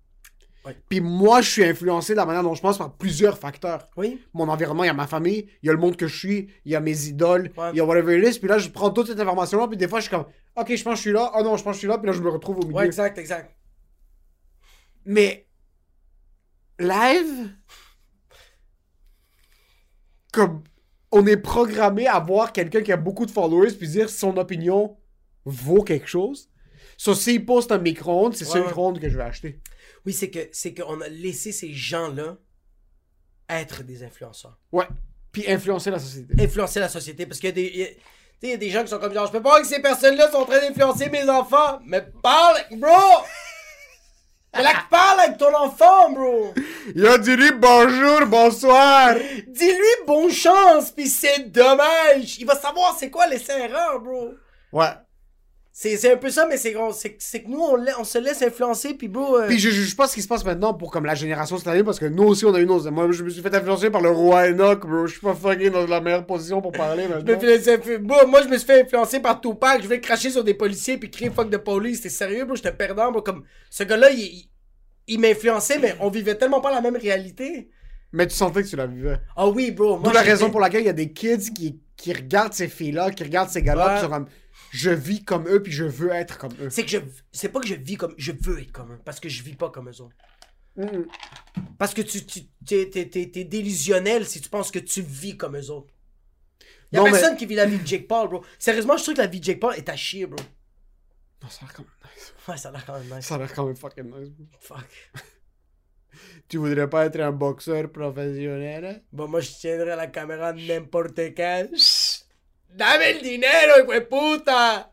Ouais. Puis moi, je suis influencé de la manière dont je pense par plusieurs facteurs. Oui. Mon environnement, il y a ma famille, il y a le monde que je suis, il y a mes idoles, Ouais. il y a whatever it is. Puis là, je prends toute cette information-là, puis des fois, je suis comme, ok, je pense que je suis là, oh non, je pense que je suis là, puis là, je me retrouve au milieu. Ouais, exact, exact. Mais live, comme on est programmé à voir quelqu'un qui a beaucoup de followers puis dire si son opinion vaut quelque chose. So, s'il poste un micro-ondes, c'est ce Ouais, micro-ondes que je vais acheter. Oui, c'est que c'est qu'on a laissé ces gens-là être des influenceurs. Ouais. Puis influencer la société. influencer la société parce qu'il y a des il y a- tu sais, il y a des gens qui sont comme genre je peux pas que ces personnes-là sont en train d'influencer mes enfants mais parle bro mais là parle avec ton enfant bro Yo, dis-lui bonjour, bonsoir. dis-lui bonne chance puis c'est dommage il va savoir c'est quoi les erreurs bro Ouais. C'est un peu ça, mais c'est que nous, on, se laisse influencer, puis bro. euh, Puis je juge pas ce qui se passe maintenant pour comme la génération cette année parce que nous aussi on a eu nos. Moi je me suis fait influencer par le roi Enoch, bro. Je suis pas fucking dans la meilleure position pour parler je maintenant. influ- bro, moi, je me suis fait influencer par Tupac. Je vais cracher sur des policiers, puis crier fuck de police. T'es sérieux, bro? J'étais perdant, bro. Comme, ce gars-là, il, il, il m'influençait, mais on vivait tellement pas la même réalité. Mais tu sentais que tu la vivais. Ah oui, bro. D'où la raison pour laquelle il y a des kids qui, qui regardent ces filles-là, qui regardent ces gars-là, qui sont comme je vis comme eux puis je veux être comme eux. C'est que je. C'est pas que je vis comme. Je veux être comme eux. Parce que je vis pas comme eux autres. Mm. Parce que tu, tu t'es, t'es, t'es- t'es délusionnel si tu penses que tu vis comme eux autres. Y a Non, mais- personne qui vit la vie de Jake Paul, bro. Sérieusement, je trouve que la vie de Jake Paul est à chier, bro. Non, ça a l'air quand même nice. Ouais, ça a l'air quand même nice. Ça a l'air quand même fucking nice. bro. Fuck. Tu voudrais pas être un boxeur professionnel? hein? Bon, moi, je tiendrai la caméra n'importe quand. Chut. Dame el dinero, hijo de puta!